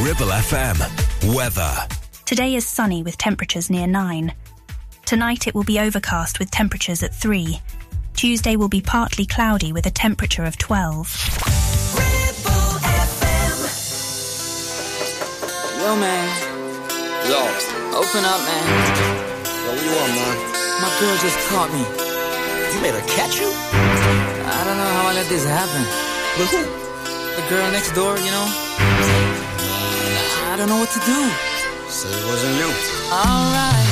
Ribble FM. Weather. Today is sunny with temperatures near 9. Tonight it will be overcast with temperatures at 3. Tuesday will be partly cloudy with a temperature of 12. Yo, man. Yo. Open up, man. Yo, what you want, man? My girl just caught me. You made her catch you? I don't know how I let this happen. With who? The girl next door, you know? I don't know what to do. Say it wasn't you. Alright.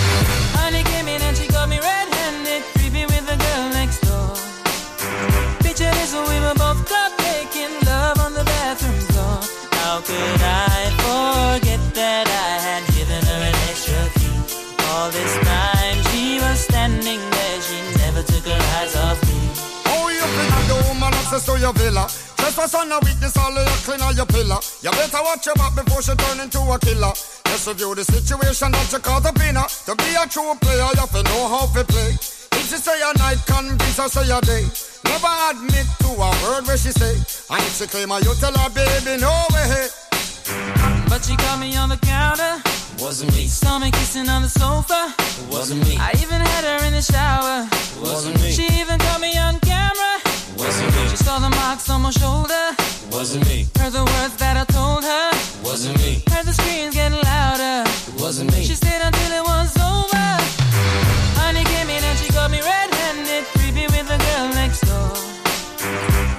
Honey came in and she got me red-handed, creepy with the girl next door. Picture this, we were both caught making love on the bathroom floor. How could I forget that I had given her an extra key? All this time she was standing there, she never took her eyes off me. Oh, you bring up the woman access to your villa. Trespass on a weakness, all of your clean on your pillar. You better watch your back before she turn into a killer. Just review the situation that you caught up in her. To be a true player, you have to know how to play. If she say a night, convince her say a day. Never admit to a word where she say. And if she claim her, you tell her, baby, no way. But she caught me on the counter. Wasn't me. Saw me kissing on the sofa. Wasn't me. I even had her in the shower. Wasn't me. She even caught me on camera. Wasn't me. She saw the marks on my shoulder. Wasn't me. Heard the words that I told her. Wasn't me. Heard the screams getting louder. Wasn't me. She stayed until it was over. Honey came in and she got me red-handed, creepy with the girl next door.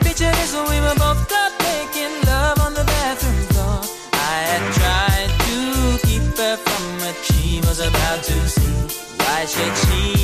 Picture this, when we were both caught making love on the bathroom floor. I had tried to keep her from what she was about to see. Why should she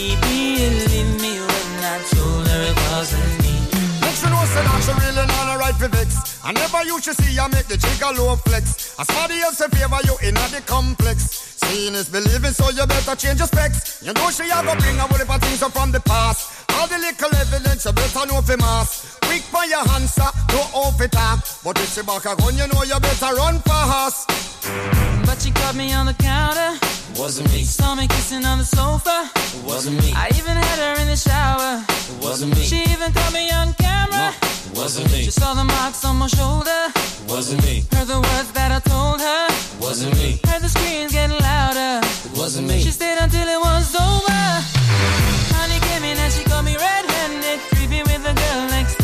I never you should see I make the jigger low flex. As somebody else in favor you in the complex. Seeing is believing, so you better change your specs. You know she a go bring a heap things up from the past. All the little evidence you better know for mass. Quick for your answer, no off it talk. But if she back a gun, you know you better run fast. But she caught me on the counter. Wasn't me. Saw me kissing on the sofa. Wasn't me. I even had her in the shower. Wasn't me. She even caught me on camera. Wasn't me. She saw the marks on my shoulder. Wasn't me. Heard the words that I told her. Wasn't me. Heard the screams getting louder. Wasn't me. She stayed until it was over. Honey came in and she got me red-handed, creepy with the girl next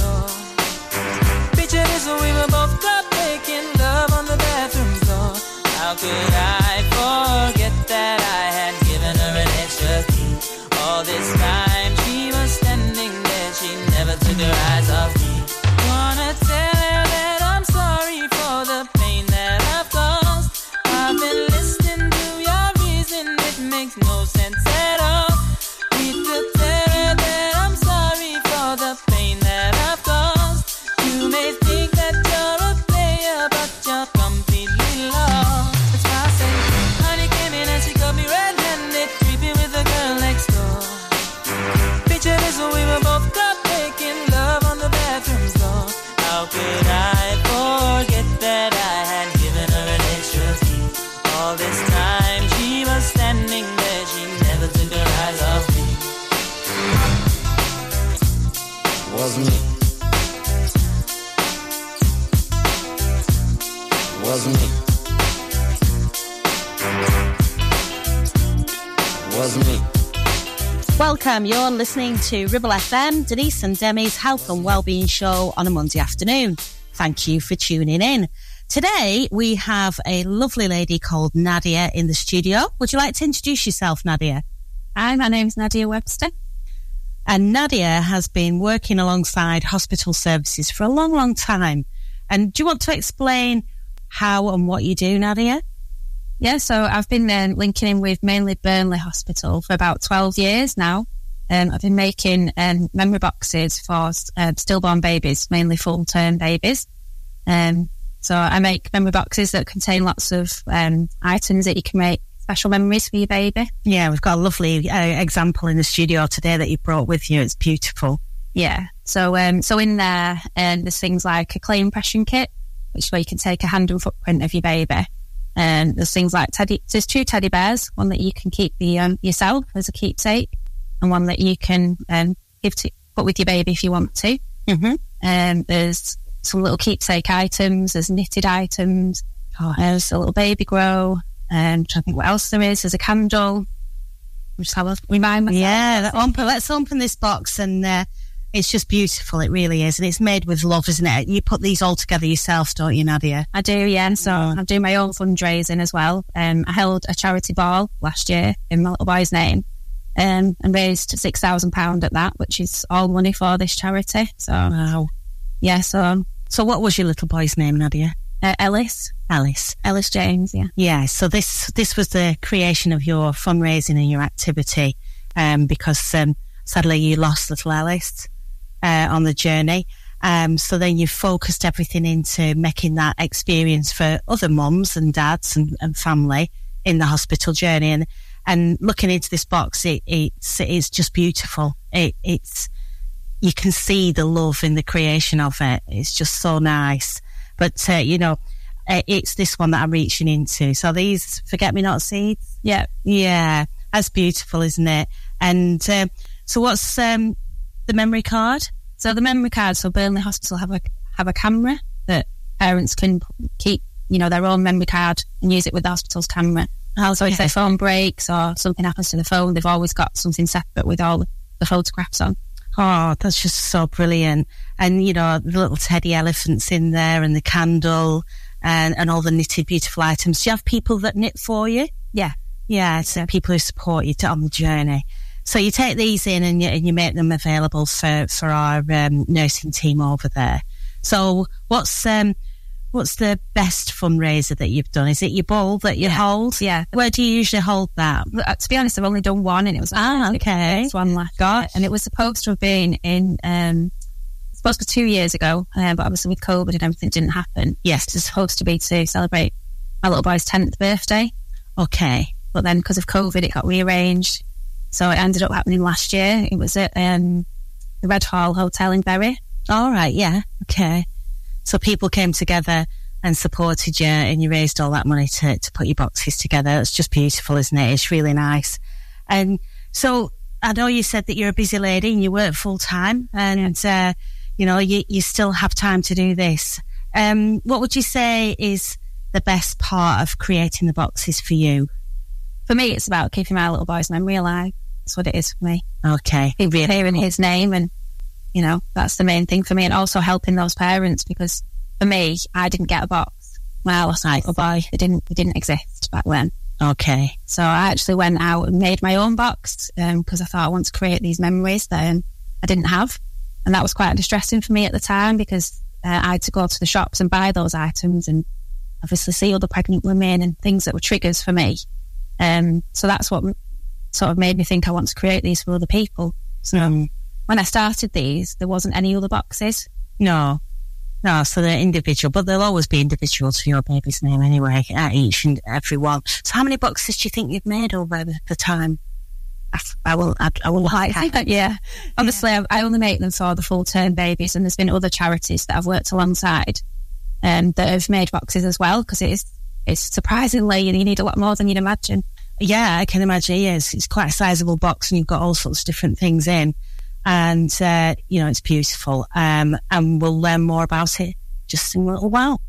Wasn't me. Welcome. You're listening to Ribble FM, Denise and Demi's health and wellbeing show on a Monday afternoon. Thank you for tuning in. Today we have a lovely lady called Nadia in the studio. Would you like to introduce yourself, Nadia? Hi, my name's Nadia Webster. And Nadia has been working alongside hospital services for a long, long time. And do you want to explain how and what you do, Nadia? Yeah, so I've been um, linking in with mainly Burnley Hospital for about 12 years now. Um, I've been making um, memory boxes for uh, stillborn babies, mainly full term babies. Um, so I make memory boxes that contain lots of um, items that you can make special memories for your baby. Yeah, we've got a lovely uh, example in the studio today that you brought with you. It's beautiful. Yeah. So um, so in there, um, there's things like a clay impression kit, which is where you can take a hand and footprint of your baby. And there's things like teddy. There's two teddy bears. One that you can keep the, um, yourself as a keepsake, and one that you can um, give to put with your baby if you want to. Mm-hmm. Um, there's some little keepsake items. There's knitted items. Oh. There's a little baby grow. Um, trying to think what else there is. There's a candle. Just have a remind myself. Yeah, that open, let's open this box and uh, it's just beautiful. It really is. And it's made with love, isn't it? You put these all together yourself, don't you, Nadia? I do, yeah. So I'm doing my own fundraising as well. Um, I held a charity ball last year in my little boy's name um, and raised £6,000 at that, which is all money for this charity. So, Wow. yeah, so So what was your little boy's name, Nadia? uh, Ellis, Alice. Ellis James, yeah. Yeah, so this this was the creation of your fundraising and your activity, um, because um, sadly you lost little Alice uh, on the journey. Um, so then you've focused everything into making that experience for other mums and dads and, and family in the hospital journey. And and looking into this box, it, it's it's just beautiful. It, it's you can see the love in the creation of it. It's just so nice. But uh, you know, uh, it's this one that I'm reaching into. So these forget me not seeds. Yeah. Yeah, that's beautiful, isn't it? And um, so, what's um, the memory card? So the memory card, so Burnley Hospital have a have a camera that parents can keep, you know, their own memory card and use it with the hospital's camera. So if their phone breaks or something happens to the phone, they've always got something separate with all the photographs on. Oh, that's just so brilliant. And, you know, the little teddy elephants in there and the candle and, and all the knitted beautiful items. Do you have people that knit for you? Yeah. Yeah, so people who support you to, on the journey. So you take these in and you, and you make them available for, for our um, nursing team over there. So what's um, what's the best fundraiser that you've done? Is it your ball that you hold? Yeah. Where do you usually hold that? Uh, to be honest, I've only done one, and it was Ah, okay. One last year, and it was supposed to have been in um, supposed to be two years ago, uh, but obviously with COVID and everything, didn't happen. Yes. It was supposed to be to celebrate my little boy's tenth birthday, Okay. but then because of COVID, it got rearranged, so it ended up happening last year. It was at um, the Red Hall Hotel in Bury. All right. Yeah. Okay. So people came together and supported you and you raised all that money to, to put your boxes together. It's just beautiful, isn't it? It's really nice. And so I know you said that you're a busy lady and you work full time and, uh, you know, you, you still have time to do this. Um, what would you say is the best part of creating the boxes for you? For me, it's about keeping my little boy's memory alive. That's what it is for me. Okay. hearing his name and you know that's the main thing for me and also helping those parents because for me I didn't get a box when I lost my little boy it didn't it didn't exist back then Okay. so I actually went out and made my own box because I thought I want to create these memories that um, I didn't have and that was quite distressing for me at the time because uh, I had to go to the shops and buy those items and obviously see other pregnant women and things that were triggers for me um, so that's what sort of made me think I want to create these for other people so Um, when I started these, there wasn't any other boxes. No, no. So they're individual, but they'll always be individual to your baby's name anyway, at each and every one. So how many boxes do you think you've made over the, time? I, I will, I, I will like yeah. Obviously, I, I only make them for the full term babies, and there's been other charities that I've worked alongside um, that have made boxes as well because it is it's surprisingly you need a lot more than you'd imagine. Yeah, I can imagine. Yes, it's quite a sizable box, and you've got all sorts of different things in, and uh, you know it's beautiful. Um, and we'll learn more about it just in a little while.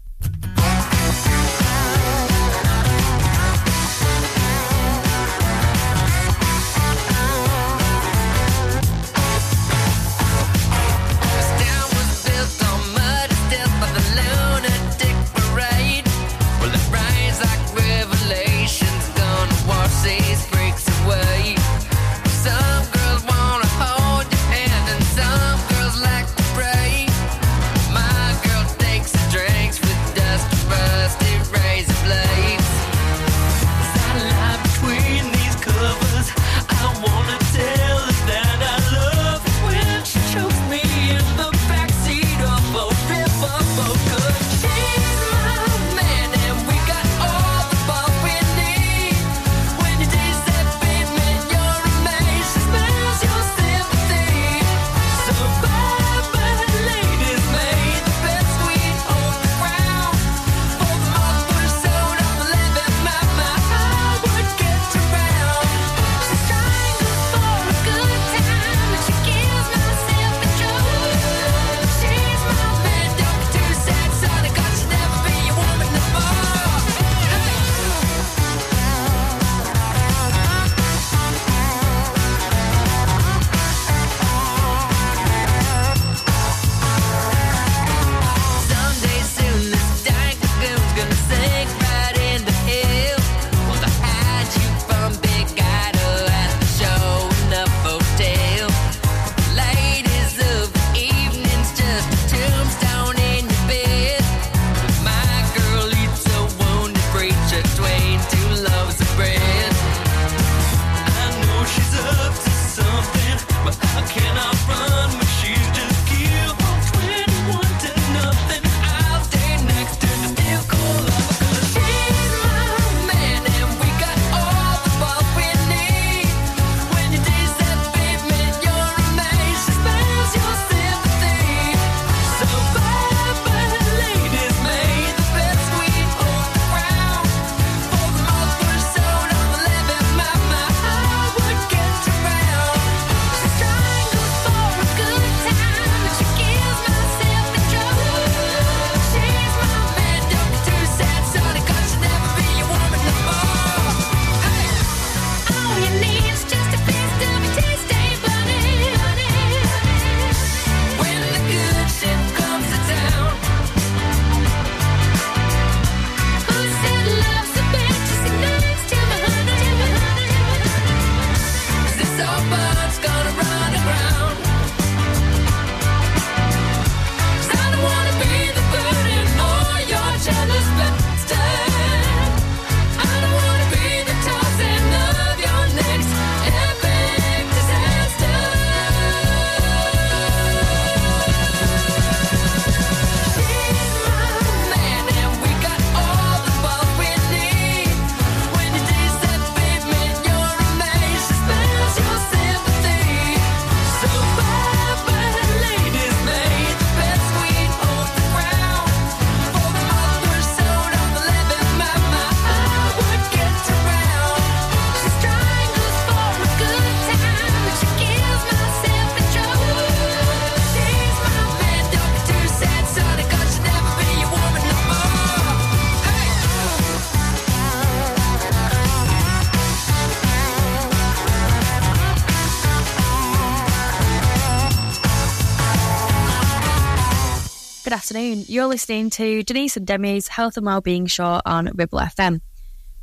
Afternoon. You're listening to Denise and Demi's Health and Wellbeing Show on Ribble FM.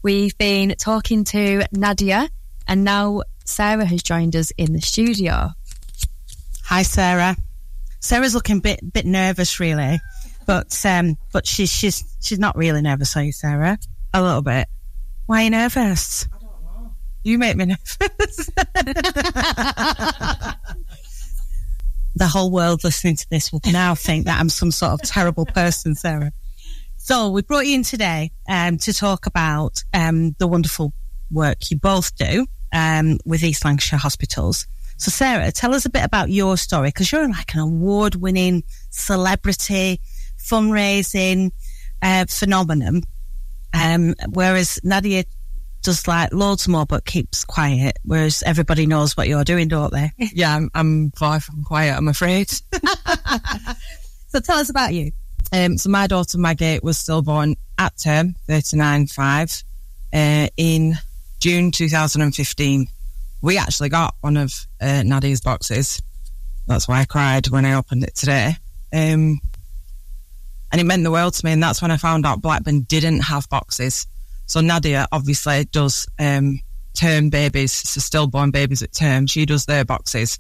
We've been talking to Nadia, and now Sarah has joined us in the studio. Hi, Sarah. Sarah's looking a bit bit nervous, really, but um, but she's she's she's not really nervous, are you, Sarah? A little bit. Why are you nervous? I don't know. You make me nervous. the whole world listening to this will now think that I'm some sort of terrible person, Sarah. So we brought you in today um, to talk about um, the wonderful work you both do um, with East Lancashire Hospitals. So, Sarah, tell us a bit about your story because you're like an award winning celebrity fundraising uh, phenomenon. Um, whereas Nadia does like loads more but keeps quiet, whereas everybody knows what you're doing, don't they? Yeah, I'm, I'm far from quiet, I'm afraid. so, tell us about you. Um, so my daughter Maggie was stillborn at term, 39.5, uh, in June 2015 we actually got one of uh, Nadia's boxes. That's why I cried when I opened it today. Um, and it meant the world to me. And that's when I found out Blackburn didn't have boxes. So Nadia obviously does um, term babies, so stillborn babies at term. She does their boxes.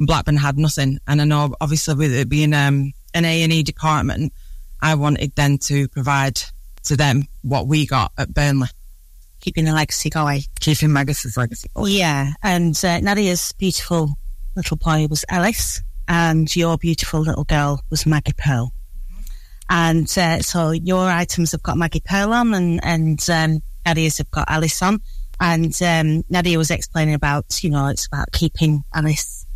Blackburn had nothing. And I know obviously with it being um, an A&E department, I wanted then to provide to them what we got at Burnley keeping the legacy going. Keeping Maggie's legacy going. Yeah. And uh, Nadia's beautiful little boy was Ellis, and your beautiful little girl was Maggie Pearl. And uh, so your items have got Maggie Pearl on, and, and um, Nadia's have got Alice on. And um, Nadia was explaining about, you know, it's about keeping Alice's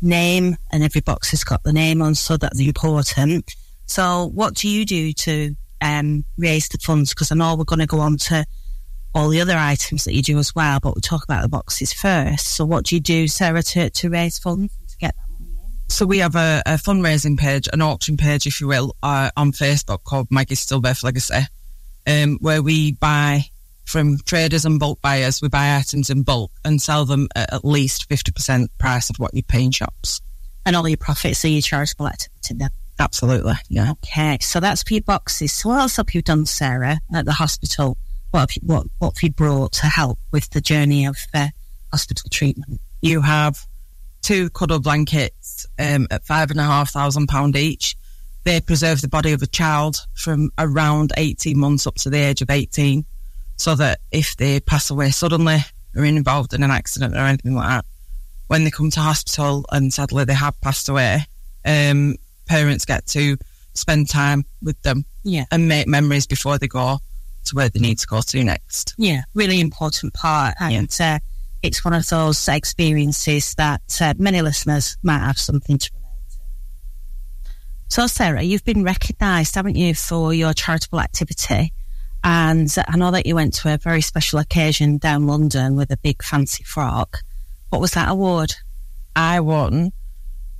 name, and every box has got the name on, so that's important. So, what do you do to um, raise the funds? Because I know we're going to go on to all the other items that you do as well, but we'll talk about the boxes first. So what do you do, Sarah, to, to raise funds to get that money in? So we have a, a fundraising page, an auction page, if you will, uh, on Facebook called Maggie's Stillbirth Legacy, um, where we buy from traders and bulk buyers. We buy items in bulk and sell them at at least 50% price of what you pay in shops. And all your profits are your charitable activity then? Absolutely, yeah. Okay, so that's for your boxes. So what else have you done, Sarah, at the hospital? what have you, what, what have you brought to help with the journey of uh, hospital treatment? You have two cuddle blankets um, at five and a half thousand pound each. They preserve the body of a child from around 18 months up to the age of 18 so that if they pass away suddenly or involved in an accident or anything like that, when they come to hospital and sadly they have passed away, um, parents get to spend time with them yeah. and make memories before they go to where they need to go to next. Yeah, really important part. And yeah. uh, it's one of those experiences that uh, many listeners might have something to relate to. So, Sarah, you've been recognised, haven't you, for your charitable activity? And I know that you went to a very special occasion down London with a big fancy frock. What was that award? I won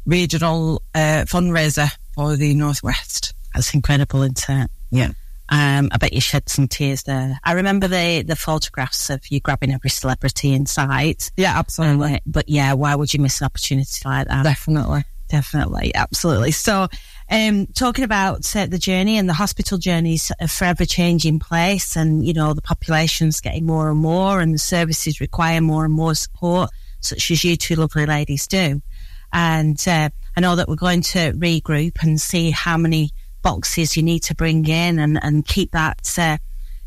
regional uh, fundraiser for the Northwest. That's incredible, isn't it? Yeah. Um, I bet you shed some tears there. I remember the the photographs of you grabbing every celebrity in sight. Yeah, absolutely. Um, but yeah, why would you miss an opportunity like that? Definitely, definitely, absolutely. So, um, talking about uh, the journey and the hospital journeys a forever changing place, and you know the population's getting more and more, and the services require more and more support, such as you two lovely ladies do. And uh, I know that we're going to regroup and see how many boxes you need to bring in and, and keep that, uh,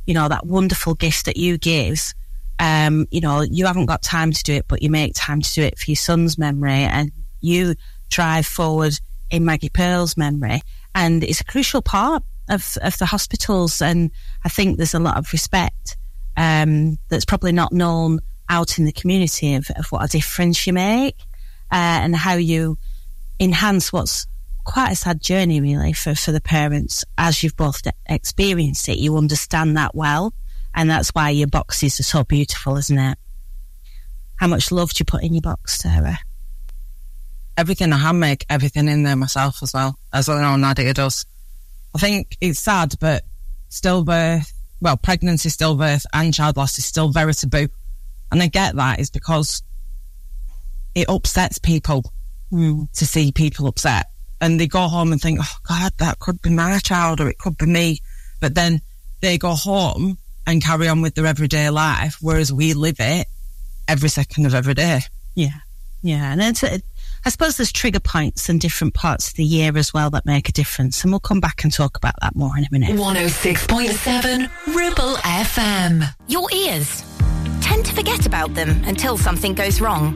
you know, that wonderful gift that you give. Um, you know, you haven't got time to do it, but you make time to do it for your son's memory and you drive forward in Maggie Pearl's memory. And it's a crucial part of, of the hospitals. And I think there's a lot of respect, um, that's probably not known out in the community of, of what a difference you make, uh, and how you enhance what's quite a sad journey, really, for, for the parents. As you've both experienced it, you understand that well. And that's why your boxes are so beautiful, isn't it? How much love do you put in your box, Sarah? Everything I handmake, everything in there myself as well, as I know Nadia does. I think it's sad, but stillbirth, well, pregnancy, stillbirth, and child loss is still very taboo. And I get that is because it upsets people mm. to see people upset and they go home and think, oh God, that could be my child or it could be me. But then they go home and carry on with their everyday life, whereas we live it every second of every day. Yeah. Yeah. And it's, a, I suppose there's trigger points in different parts of the year as well that make a difference. And we'll come back and talk about that more in a minute. 106.7 Ribble FM. Your ears tend to forget about them until something goes wrong.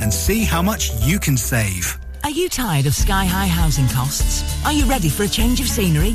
and see how much you can save. Are you tired of sky-high housing costs? Are you ready for a change of scenery?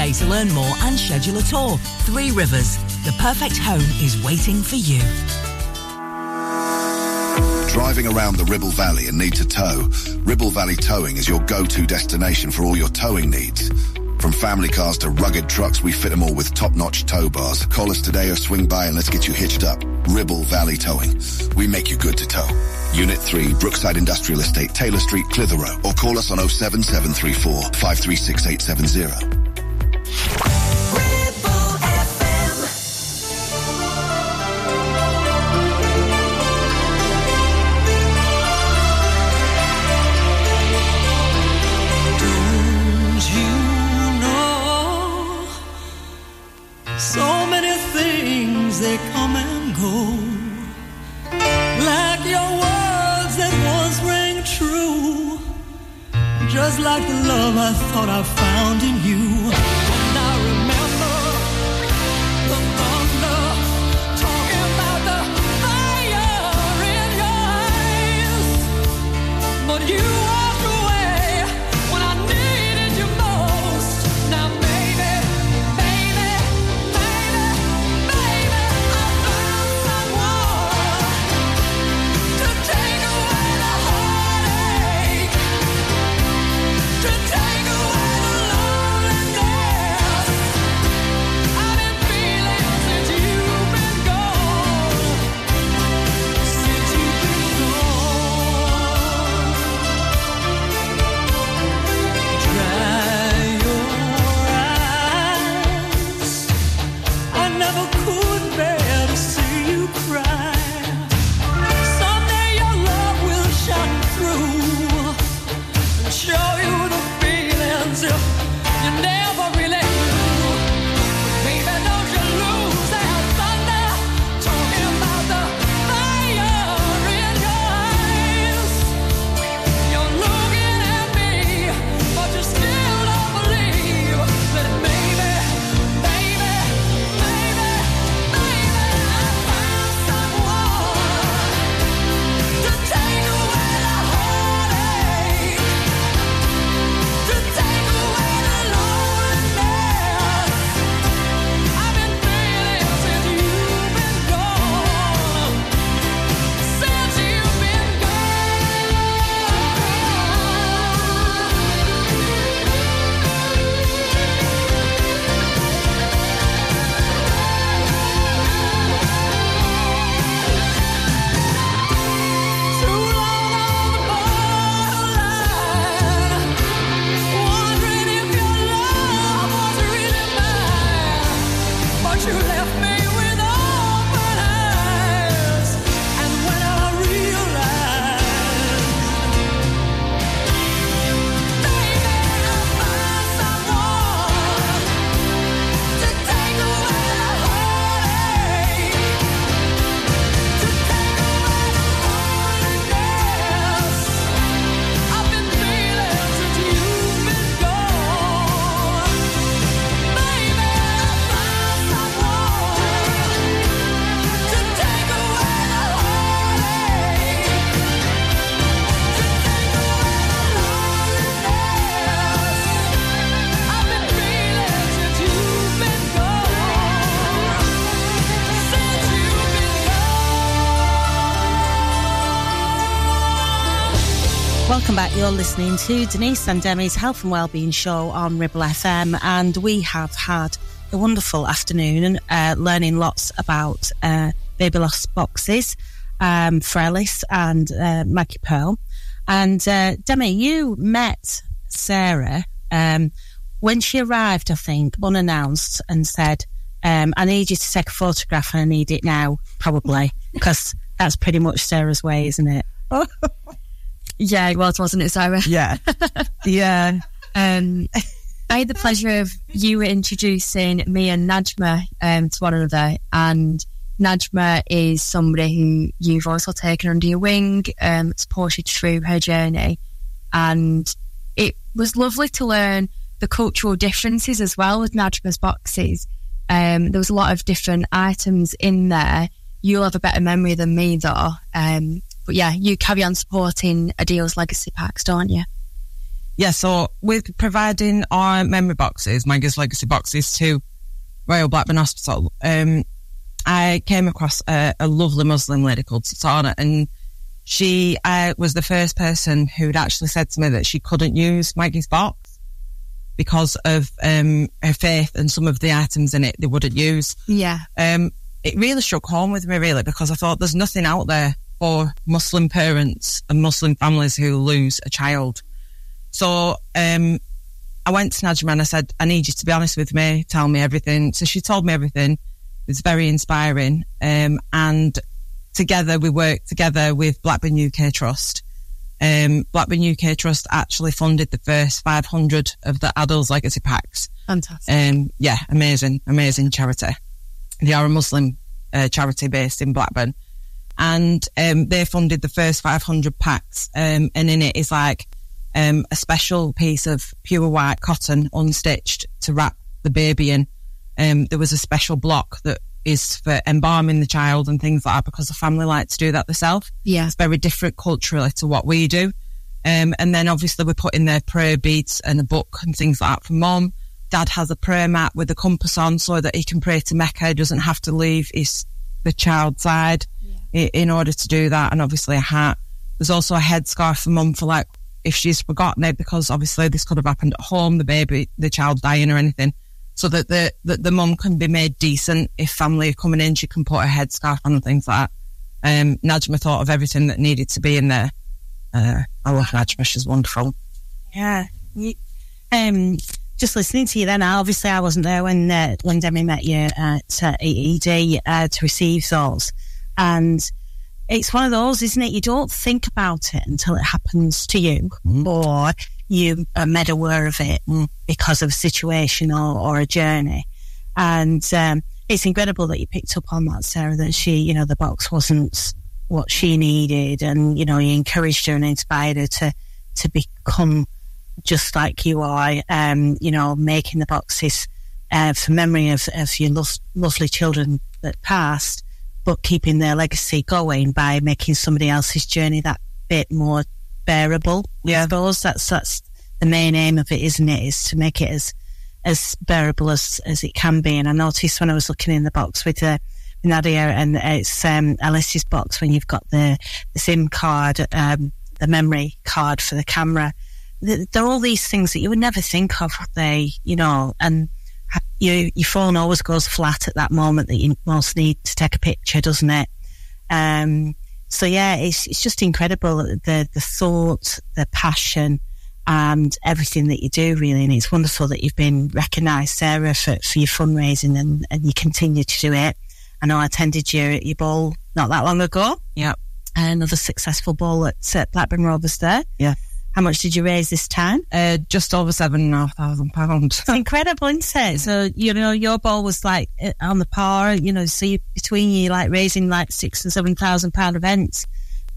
to learn more and schedule a tour. Three Rivers, the perfect home is waiting for you. Driving around the Ribble Valley and need to tow? Ribble Valley Towing is your go-to destination for all your towing needs. From family cars to rugged trucks, we fit them all with top-notch tow bars. Call us today or swing by and let's get you hitched up. Ribble Valley Towing. We make you good to tow. Unit 3, Brookside Industrial Estate, Taylor Street, Clitheroe. Or call us on 07734 536870. Just like the love I thought I found in you you Welcome back. You're listening to Denise and Demi's Health and Wellbeing Show on Ribble FM, and we have had a wonderful afternoon uh, learning lots about uh, baby loss boxes um, for Ellis and uh, Maggie Pearl. And uh, Demi, you met Sarah um, when she arrived, I think, unannounced, and said, um, "I need you to take a photograph, and I need it now, probably, because that's pretty much Sarah's way, isn't it?" Yeah, well it was, wasn't it, Sarah? Yeah. yeah. Um, I had the pleasure of you introducing me and Najma um, to one another. And Najma is somebody who you've also taken under your wing, um, supported through her journey. And it was lovely to learn the cultural differences as well with Najma's boxes. Um, there was a lot of different items in there. You'll have a better memory than me, though. Um, but yeah, you carry on supporting Adil's legacy packs, don't you? Yeah, so with providing our memory boxes, Maggie's legacy boxes to Royal Blackburn Hospital, um, I came across a, a, lovely Muslim lady called Sultana, and she uh, was the first person who'd actually said to me that she couldn't use Maggie's box because of um, her faith and some of the items in it they wouldn't use. Yeah. Um, it really struck home with me, really, because I thought there's nothing out there for Muslim parents and Muslim families who lose a child. So um, I went to Najma and I said, I need you to be honest with me, tell me everything. So she told me everything. It was very inspiring. Um, and together we worked together with Blackburn UK Trust. Um, Blackburn UK Trust actually funded the first 500 of the adults legacy packs. Fantastic. Um, yeah, amazing, amazing charity. They are a Muslim uh, charity based in Blackburn and um, they funded the first 500 packs. Um, and in it is like um, a special piece of pure white cotton unstitched to wrap the baby in. Um, there was a special block that is for embalming the child and things like that because the family like to do that themselves. Yeah. It's very different culturally to what we do. Um, and then obviously we put in their prayer beads and a book and things like that for mom. Dad has a prayer mat with a compass on so that he can pray to Mecca. He doesn't have to leave his the child's side in order to do that, and obviously a hat. There's also a headscarf for mum for like if she's forgotten it, because obviously this could have happened at home, the baby, the child dying or anything, so that the that the mum can be made decent. If family are coming in, she can put a headscarf on and things like that. Um, Najma thought of everything that needed to be in there. Uh, I love Najma; she's wonderful. Yeah. Um, just listening to you then, obviously I wasn't there when uh, when Demi met you at uh, EED uh, to receive those. And it's one of those, isn't it? You don't think about it until it happens to you Mm-hmm. or you are made aware of it because of a situation or, or a journey. And um, it's incredible that you picked up on that, Sarah, that she, you know, the box wasn't what she needed. And, you know, you encouraged her and inspired her to, to become just like you are, um, you know, making the boxes uh, for memory of, of your lo- lovely children that passed but keeping their legacy going by making somebody else's journey that bit more bearable. Yeah. I suppose that's that's the main aim of it, isn't it? Is to make it as as bearable as as it can be. And I noticed when I was looking in the box with uh, Nadia, and it's um, Alice's box when you've got the the SIM card, um, the memory card for the camera. There are all these things that you would never think of. They, you know, and you, your phone always goes flat at that moment that you most need to take a picture, doesn't it? Um, so yeah, it's it's just incredible the the thought, the passion, and everything that you do really. And it's wonderful that you've been recognised, Sarah, for, for your fundraising and, and you continue to do it. I know I attended your your ball not that long ago. Yep. Another successful ball at, at Blackburn Rovers there. Yeah. How much did you raise this time? Uh, just over seven and a half thousand pounds. It's incredible, isn't it? So, you know, your ball was like uh, on the par, you know, so you, between you, like raising like six and seven thousand pound events.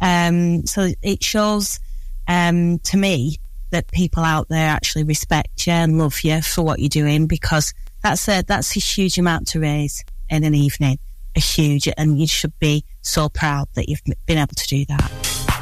Um, so it shows, um, to me that people out there actually respect you and love you for what you're doing because that's a, that's a huge amount to raise in an evening. A huge, and you should be so proud that you've been able to do that.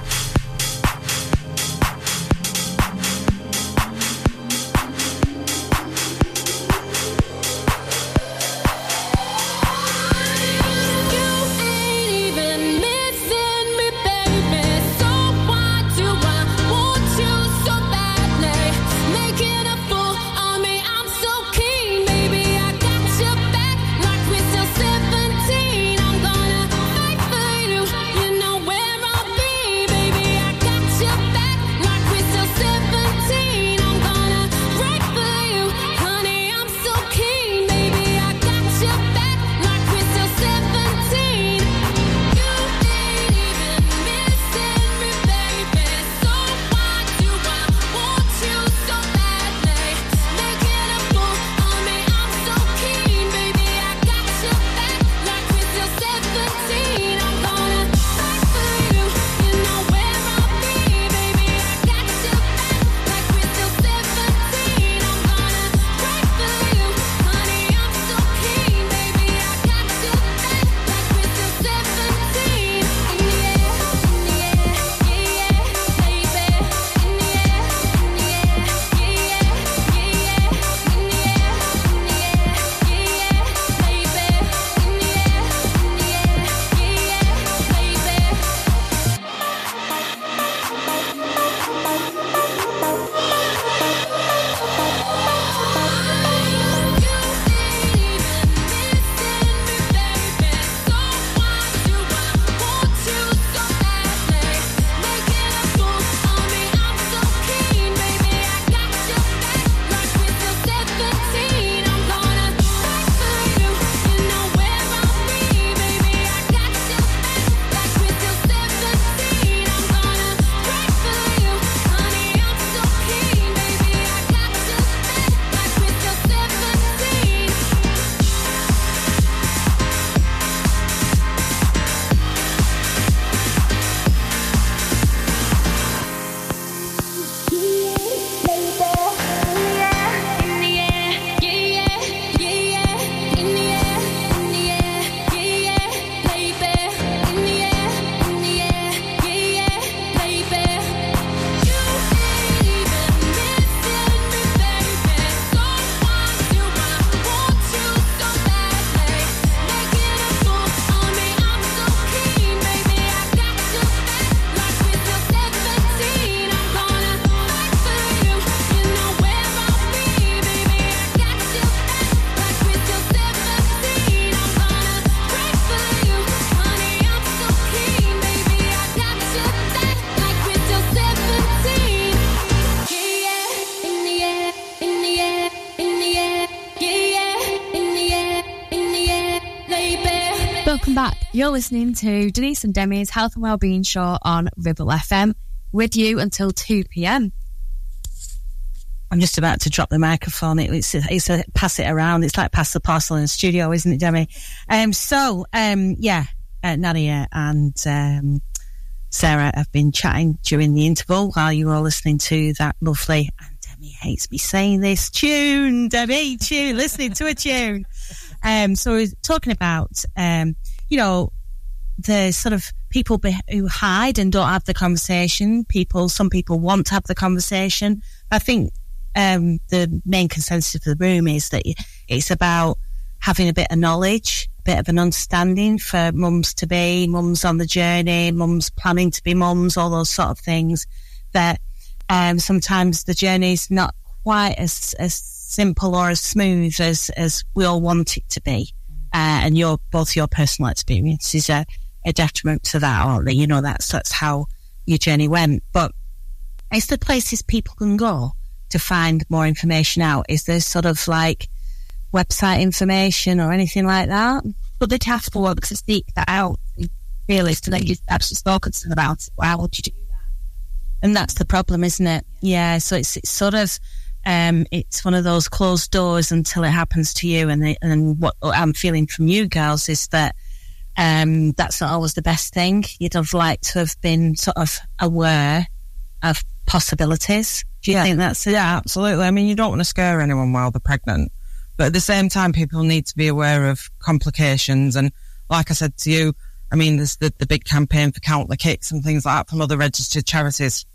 Listening to Denise and Demi's Health and Wellbeing Show on Ribble FM with you until 2 p.m. I'm just about to drop the microphone. It, it's it's a pass it around. It's like pass the parcel in the studio, isn't it, Demi? Um, so, um, yeah, uh, Nadia and um, Sarah have been chatting during the interval while you were all listening to that lovely, and Demi hates me saying this, tune, Demi, tune, listening to a tune. Um, so we're talking about, um, you know, the sort of people be- who hide and don't have the conversation. People, some people want to have the conversation. I think um, the main consensus of the room is that it's about having a bit of knowledge, a bit of an understanding for mums to be, mums on the journey, mums planning to be mums, all those sort of things. That um, sometimes the journey is not quite as, as simple or as smooth as, as we all want it to be. Uh, and your both your personal experiences are a detriment to that, aren't they? You know, that's that's how your journey went. But it's the places people can go to find more information out? Is there sort of like website information or anything like that? But they'd have to work to seek that out, really, so that you've actually spoken to them about it. How would you do that? And that's the problem, isn't it? Yeah. So it's, it's sort of, um, it's one of those closed doors until it happens to you. And, they, and what I'm feeling from you girls is that, um, that's not always the best thing. You'd have liked to have been sort of aware of possibilities. Do you yeah. think that's it? Yeah, absolutely. I mean, you don't want to scare anyone while they're pregnant, but at the same time, people need to be aware of complications. And like I said to you, I mean, there's the, the big campaign for Count the Kicks and things like that from other registered charities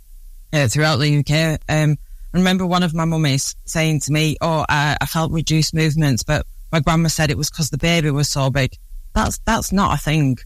uh, throughout the UK. Um, I remember one of my mummies saying to me, "Oh, I, I felt reduced movements, but my grandma said it was because the baby was so big." That's that's not a thing.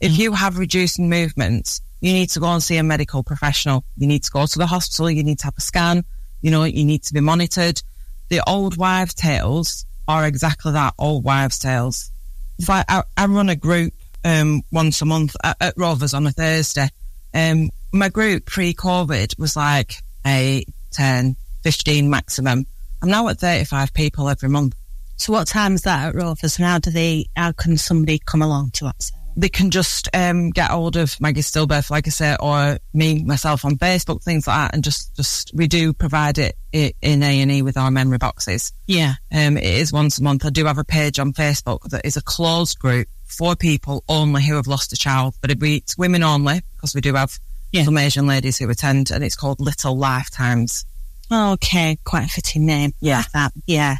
If you have reducing movements, you need to go and see a medical professional. You need to go to the hospital. You need to have a scan. You know, you need to be monitored. The old wives' tales are exactly that, old wives' tales. If I, I, I run a group um, once a month at, at Rovers on a Thursday. Um, my group pre-COVID was like 8, 10, 15 maximum. I'm now at 35 people every month. So what time is that at Rovers and how do they, how can somebody come along to that? they can just um, get hold of Maggie Stillbirth, like I said, or me myself on Facebook, things like that, and just just we do provide it, it in A and E with our memory boxes. Yeah, um, it is once a month. I do have a page on Facebook that is a closed group for people only who have lost a child, but it, it's women only because we do have yeah. some Asian ladies who attend, and it's called Little Lifetimes. Okay, quite a fitting name. Yeah, that. Yeah.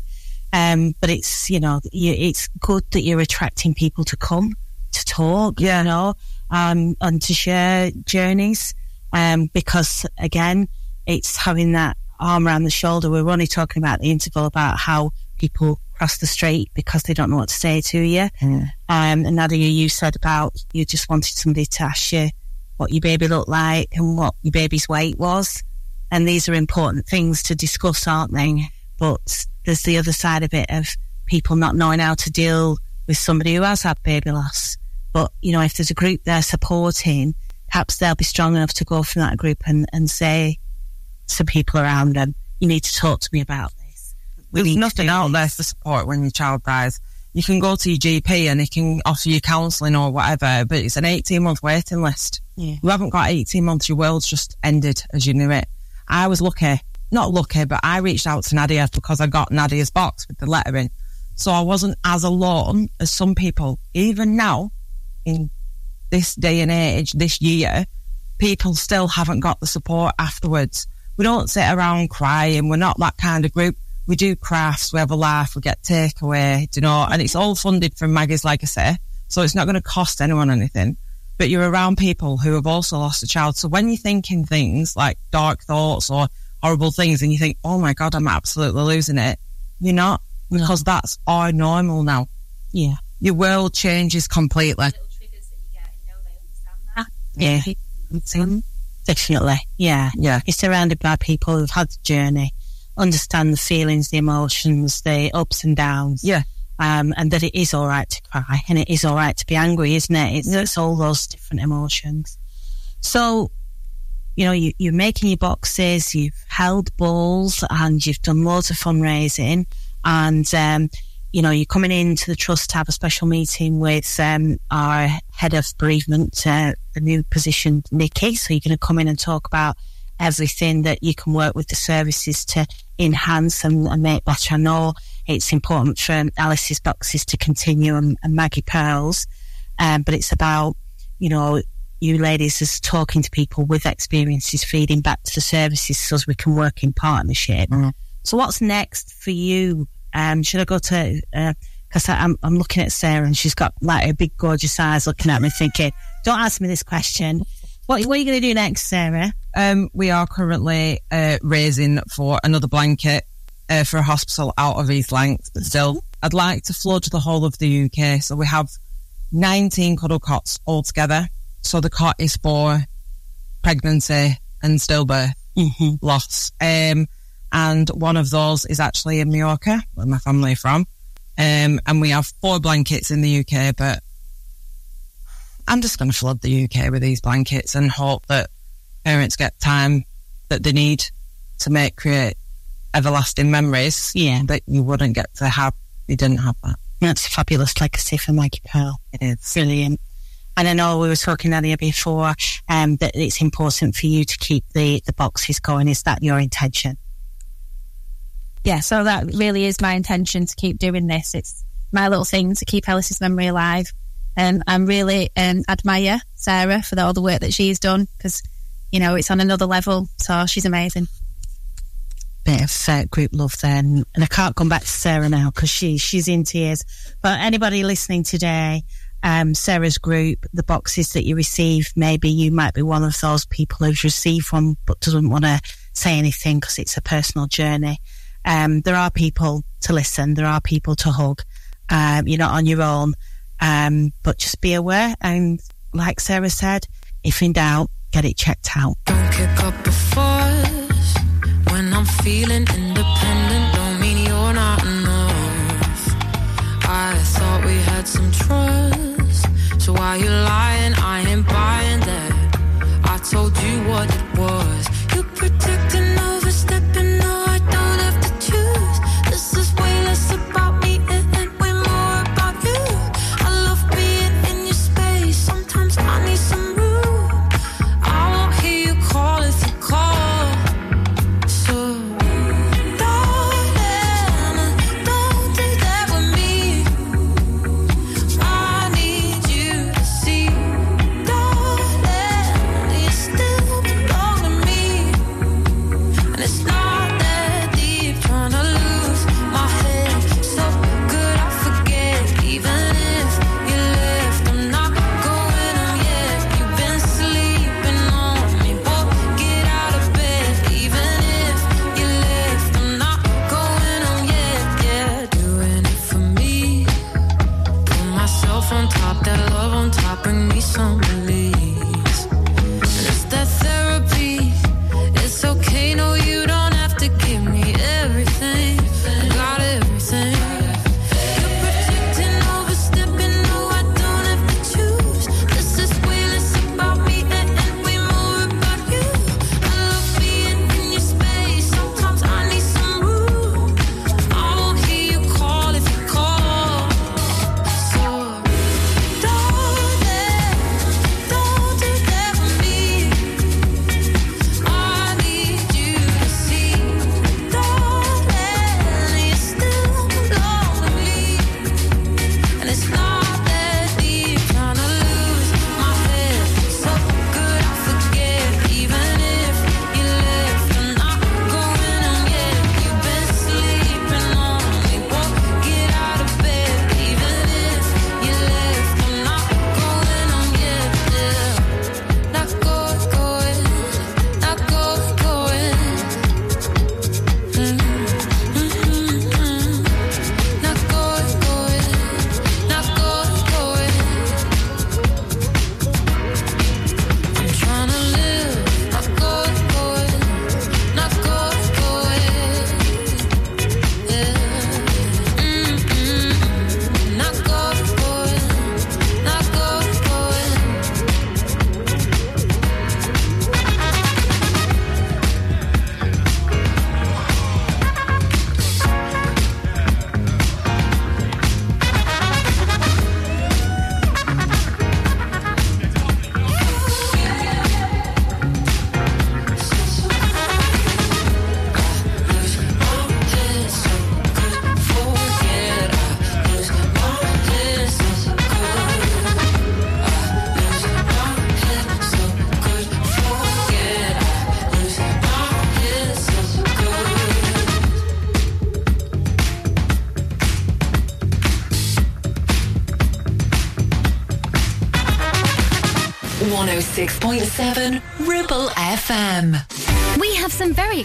Um, but it's you know it's good that you're attracting people to come to talk, yeah. you know, um, and to share journeys. Um, because again, it's having that arm around the shoulder. We are only talking about the interval about how people cross the street because they don't know what to say to you. Um, and Nadia, you said about you just wanted somebody to ask you what your baby looked like and what your baby's weight was. And these are important things to discuss, aren't they? But there's the other side of it of people not knowing how to deal with somebody who has had baby loss. But, you know, if there's a group they're supporting, perhaps they'll be strong enough to go from that group and, and say to people around them, you need to talk to me about this. We There's nothing out there for support when your child dies. You can go to your GP and he can offer you counselling or whatever, but it's an 18 month waiting list. Yeah. You haven't got 18 months, your world's just ended as you knew it. I was lucky, not lucky, but I reached out to Nadia because I got Nadia's box with the letter in. So I wasn't as alone as some people. Even now, in this day and age, this year, people still haven't got the support afterwards. We don't sit around crying. We're not that kind of group. We do crafts. We have a laugh. We get takeaway, you know, and it's all funded from Maggie's, say. So it's not going to cost anyone anything. But you're around people who have also lost a child. So when you're thinking things like dark thoughts or horrible things and you think, oh my God, I'm absolutely losing it, you're not because that's our normal now. Yeah. Your world changes completely. Yeah. Definitely. Yeah. Yeah. You're surrounded by people who've had the journey, understand the feelings, the emotions, the ups and downs. Yeah. Um, and that it is all right to cry and it is all right to be angry, isn't it? It's, it's all those different emotions. So, you know, you, you're making your boxes, you've held balls and you've done loads of fundraising and, um, you know, you're coming into the trust to have a special meeting with um, our head of bereavement, uh, the new position, Nikki. So you're going to come in and talk about everything that you can work with the services to enhance and, and make better. I know it's important for Alice's boxes to continue and, and Maggie Pearl's, um, but it's about, you know, you ladies as talking to people with experiences, feeding back to the services so we can work in partnership. So what's next for you? Um, should I go to, because I'm, I'm looking at Sarah and she's got like her big gorgeous eyes looking at me thinking, don't ask me this question. What, what are you going to do next, Sarah? Um, we are currently uh, raising for another blanket uh, for a hospital out of East Lancs, but still, I'd like to flood the whole of the UK. So we have 19 cuddle cots altogether. So the cot is for pregnancy and stillbirth loss. Um, and one of those is actually in Mallorca, where my family are from. Um, and we have four blankets in the UK, but I'm just going to flood the UK with these blankets and hope that parents get time that they need to make create everlasting memories. Yeah. That you wouldn't get to have. You didn't have that. That's a fabulous legacy for Maggie Pearl. It is. Brilliant. And I know we were talking earlier before um, that it's important for you to keep the, the boxes going. Is that your intention? Yeah, so that really is my intention to keep doing this. It's my little thing to keep Alice's memory alive. And I really um, admire Sarah for the, all the work that she's done because, you know, it's on another level. So she's amazing. bit of uh, group love then. And I can't come back to Sarah now because she, she's in tears. But anybody listening today, um, Sarah's group, the boxes that you receive, maybe you might be one of those people who's received one but doesn't want to say anything because it's a personal journey. Um, there are people to listen. There are people to hug. Um, you're not on your own. Um, but just be aware. And like Sarah said, if in doubt, get it checked out. Don't kick up fuss when I'm feeling independent. Don't mean you're not enough. I thought we had some trust. So why you lying? I ain't buying that. I told you what it was. You're protecting,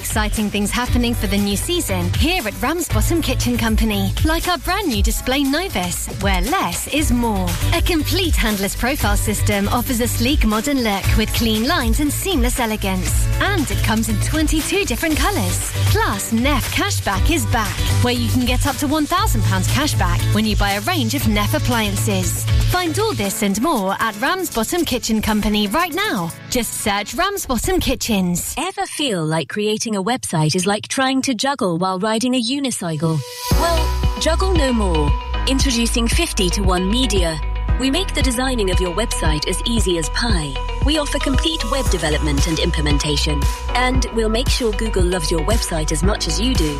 exciting things happening for the new season here at Ramsbottom Kitchen Company, like our brand new display Novus, where less is more. A complete handless profile system offers a sleek modern look with clean lines and seamless elegance. And it comes in 22 different colours. Plus, Neff Cashback is back, where you can get up to £1,000 cashback when you buy a range of Neff appliances. Find all this and more at Ramsbottom Kitchen Company right now. Just search Ramsbottom Kitchens. Ever feel like creating a website is like trying to juggle while riding a unicycle? Well, juggle no more. Introducing 50 to 1 Media. We make the designing of your website as easy as pie. We offer complete web development and implementation. And we'll make sure Google loves your website as much as you do.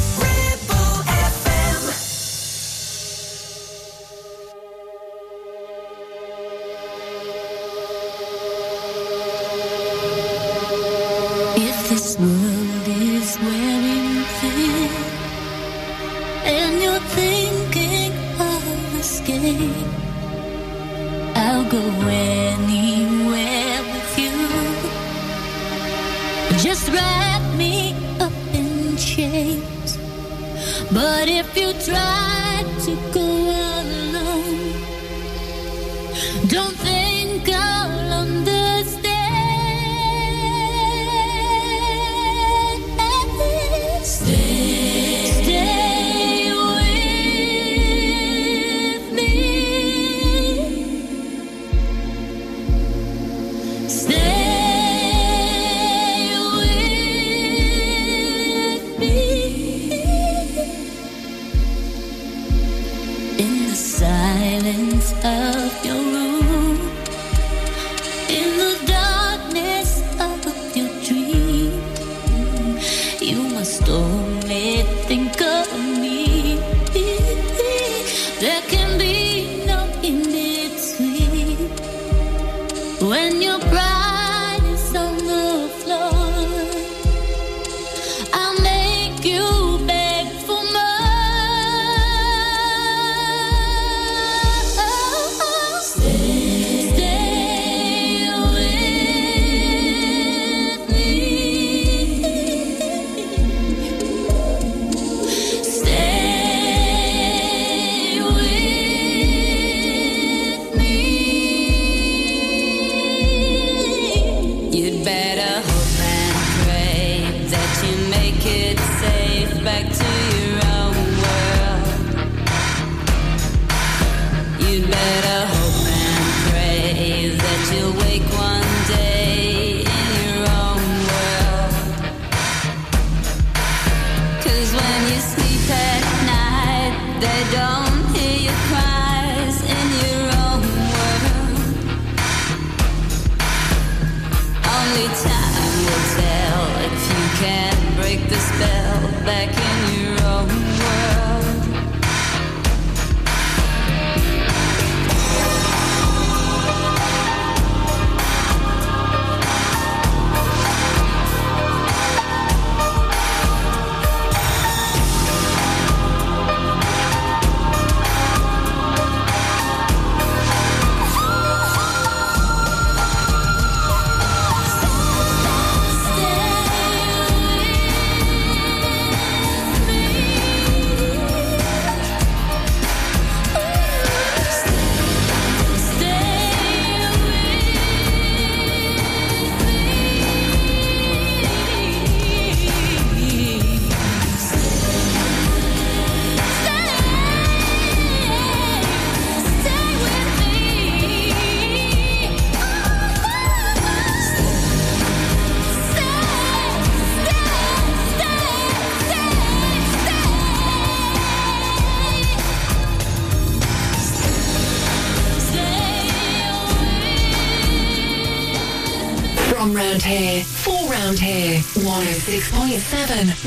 Don't can break the spell back in your own 106.7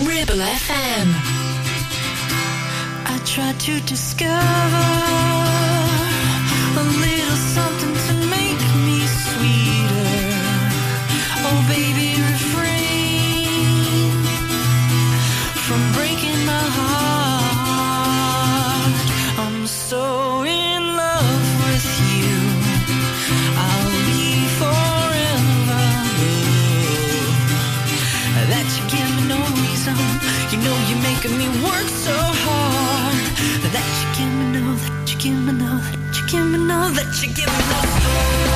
me no, that you give me no soul.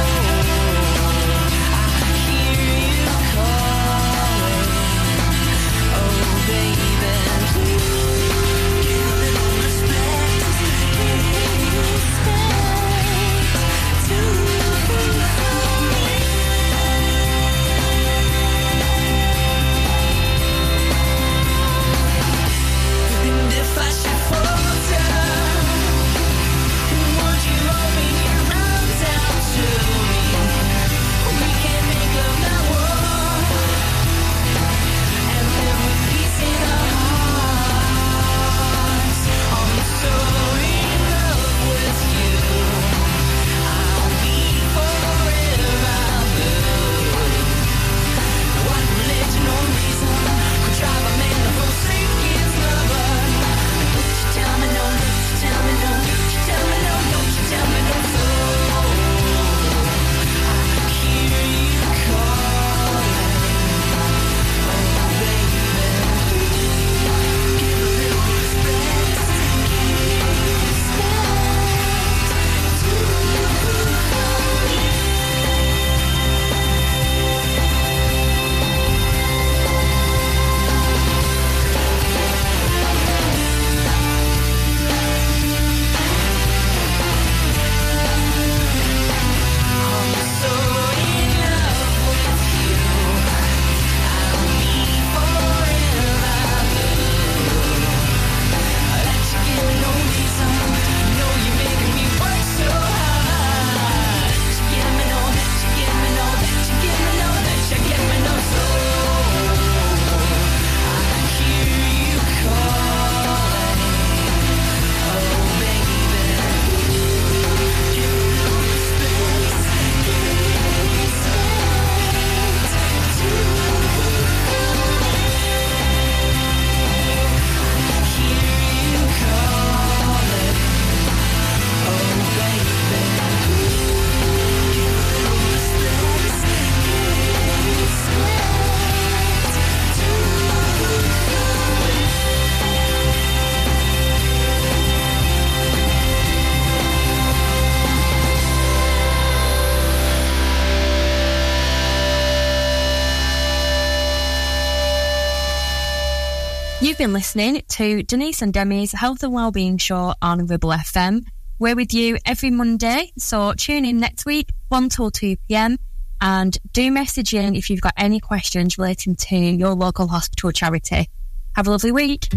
Been listening to Denise and Demi's Health and Wellbeing Show on Ribble FM. We're with you every Monday, so tune in next week, 1 till 2 pm, and do message in if you've got any questions relating to your local hospital charity. Have a lovely week.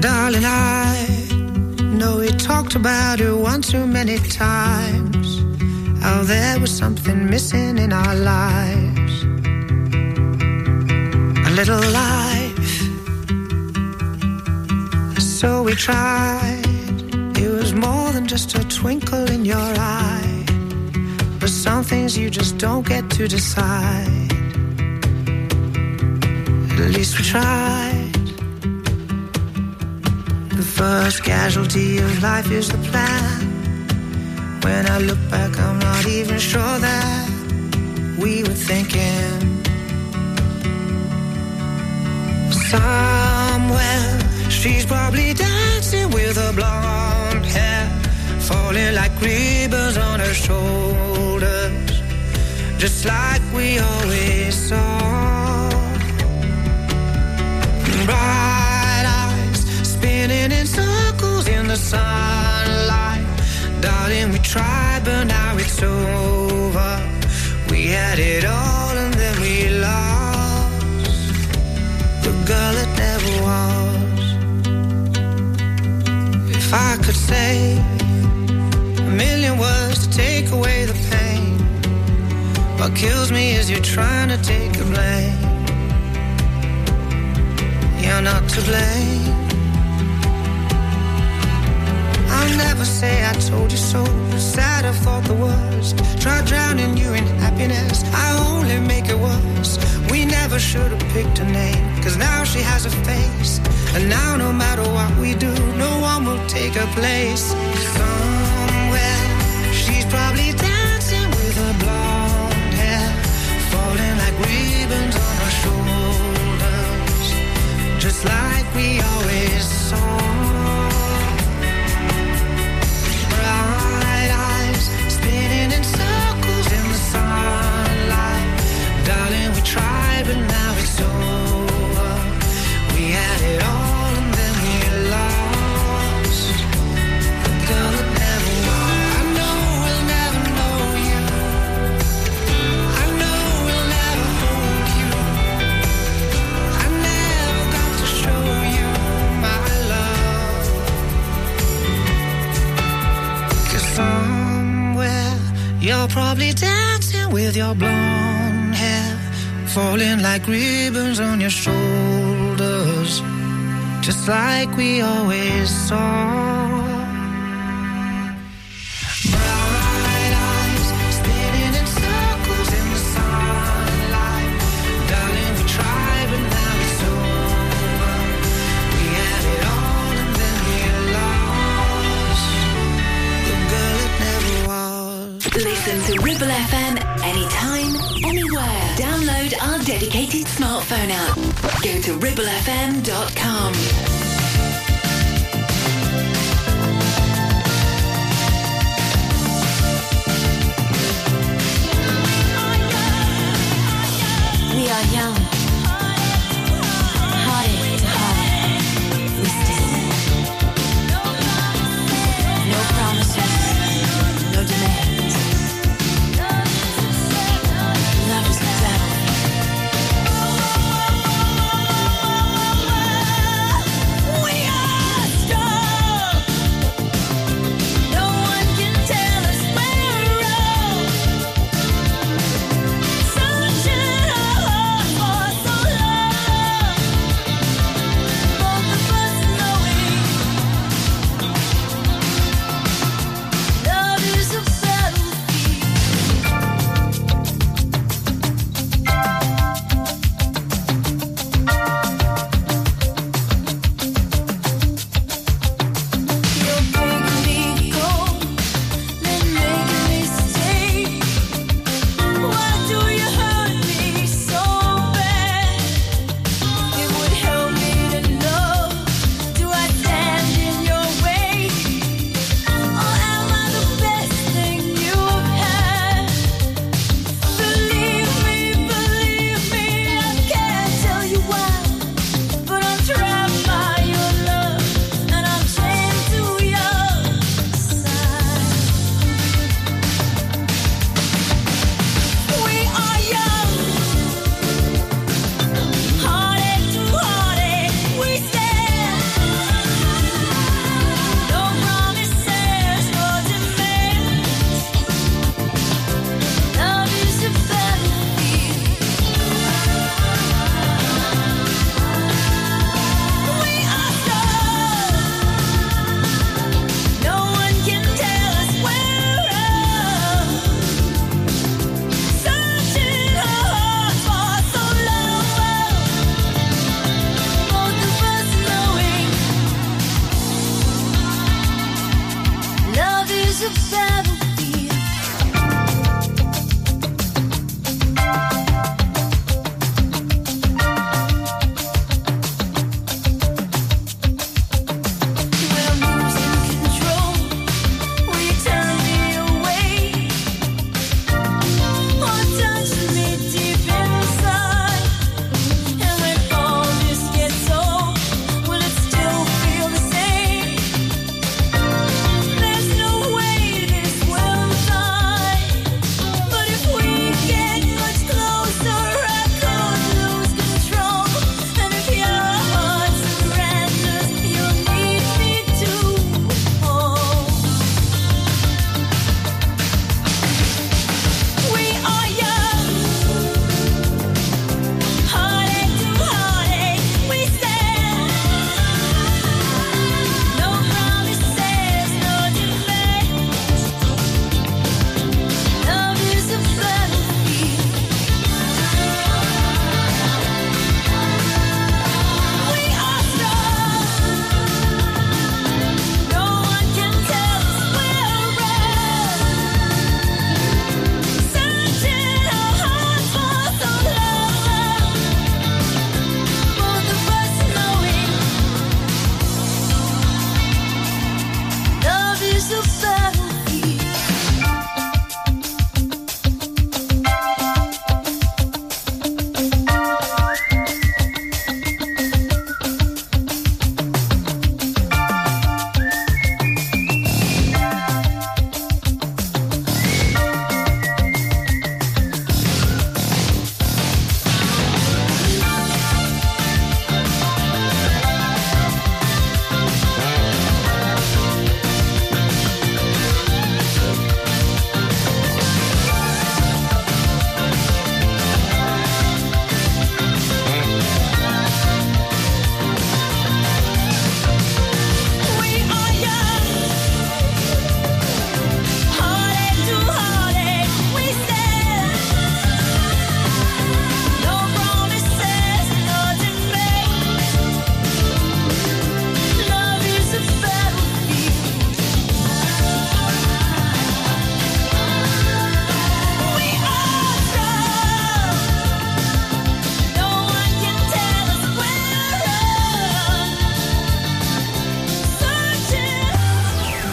Darling, I know we talked about it one too many times. How there was something missing in our lives. Little life. So we tried. It was more than just a twinkle in your eye. But some things you just don't get to decide. At least we tried. The first casualty of life is the plan. When I look back, I'm not even sure that we were thinking. Somewhere, she's probably dancing with her blonde hair, falling like ribbons on her shoulders, just like we always saw. Bright eyes spinning in circles in the sunlight. Darling, we tried, but now it's over. I could say a million words to take away the pain, What kills me is you're trying to take the blame. You're not to blame. Never say I told you so. Sad I thought the worst. Try drowning you in happiness. I only make it worse. We never should have picked a name. Cause now she has a face. And now no matter what we do, no one will take her place. Somewhere she's probably dancing with her blonde hair. Falling like ribbons on her shoulders. Just like we always saw. Probably dancing with your blonde falling like ribbons on your shoulders, just like we always saw. Listen to Ribble FM anytime, anywhere. Dedicated smartphone app. Go to ribblefm.com. We are young.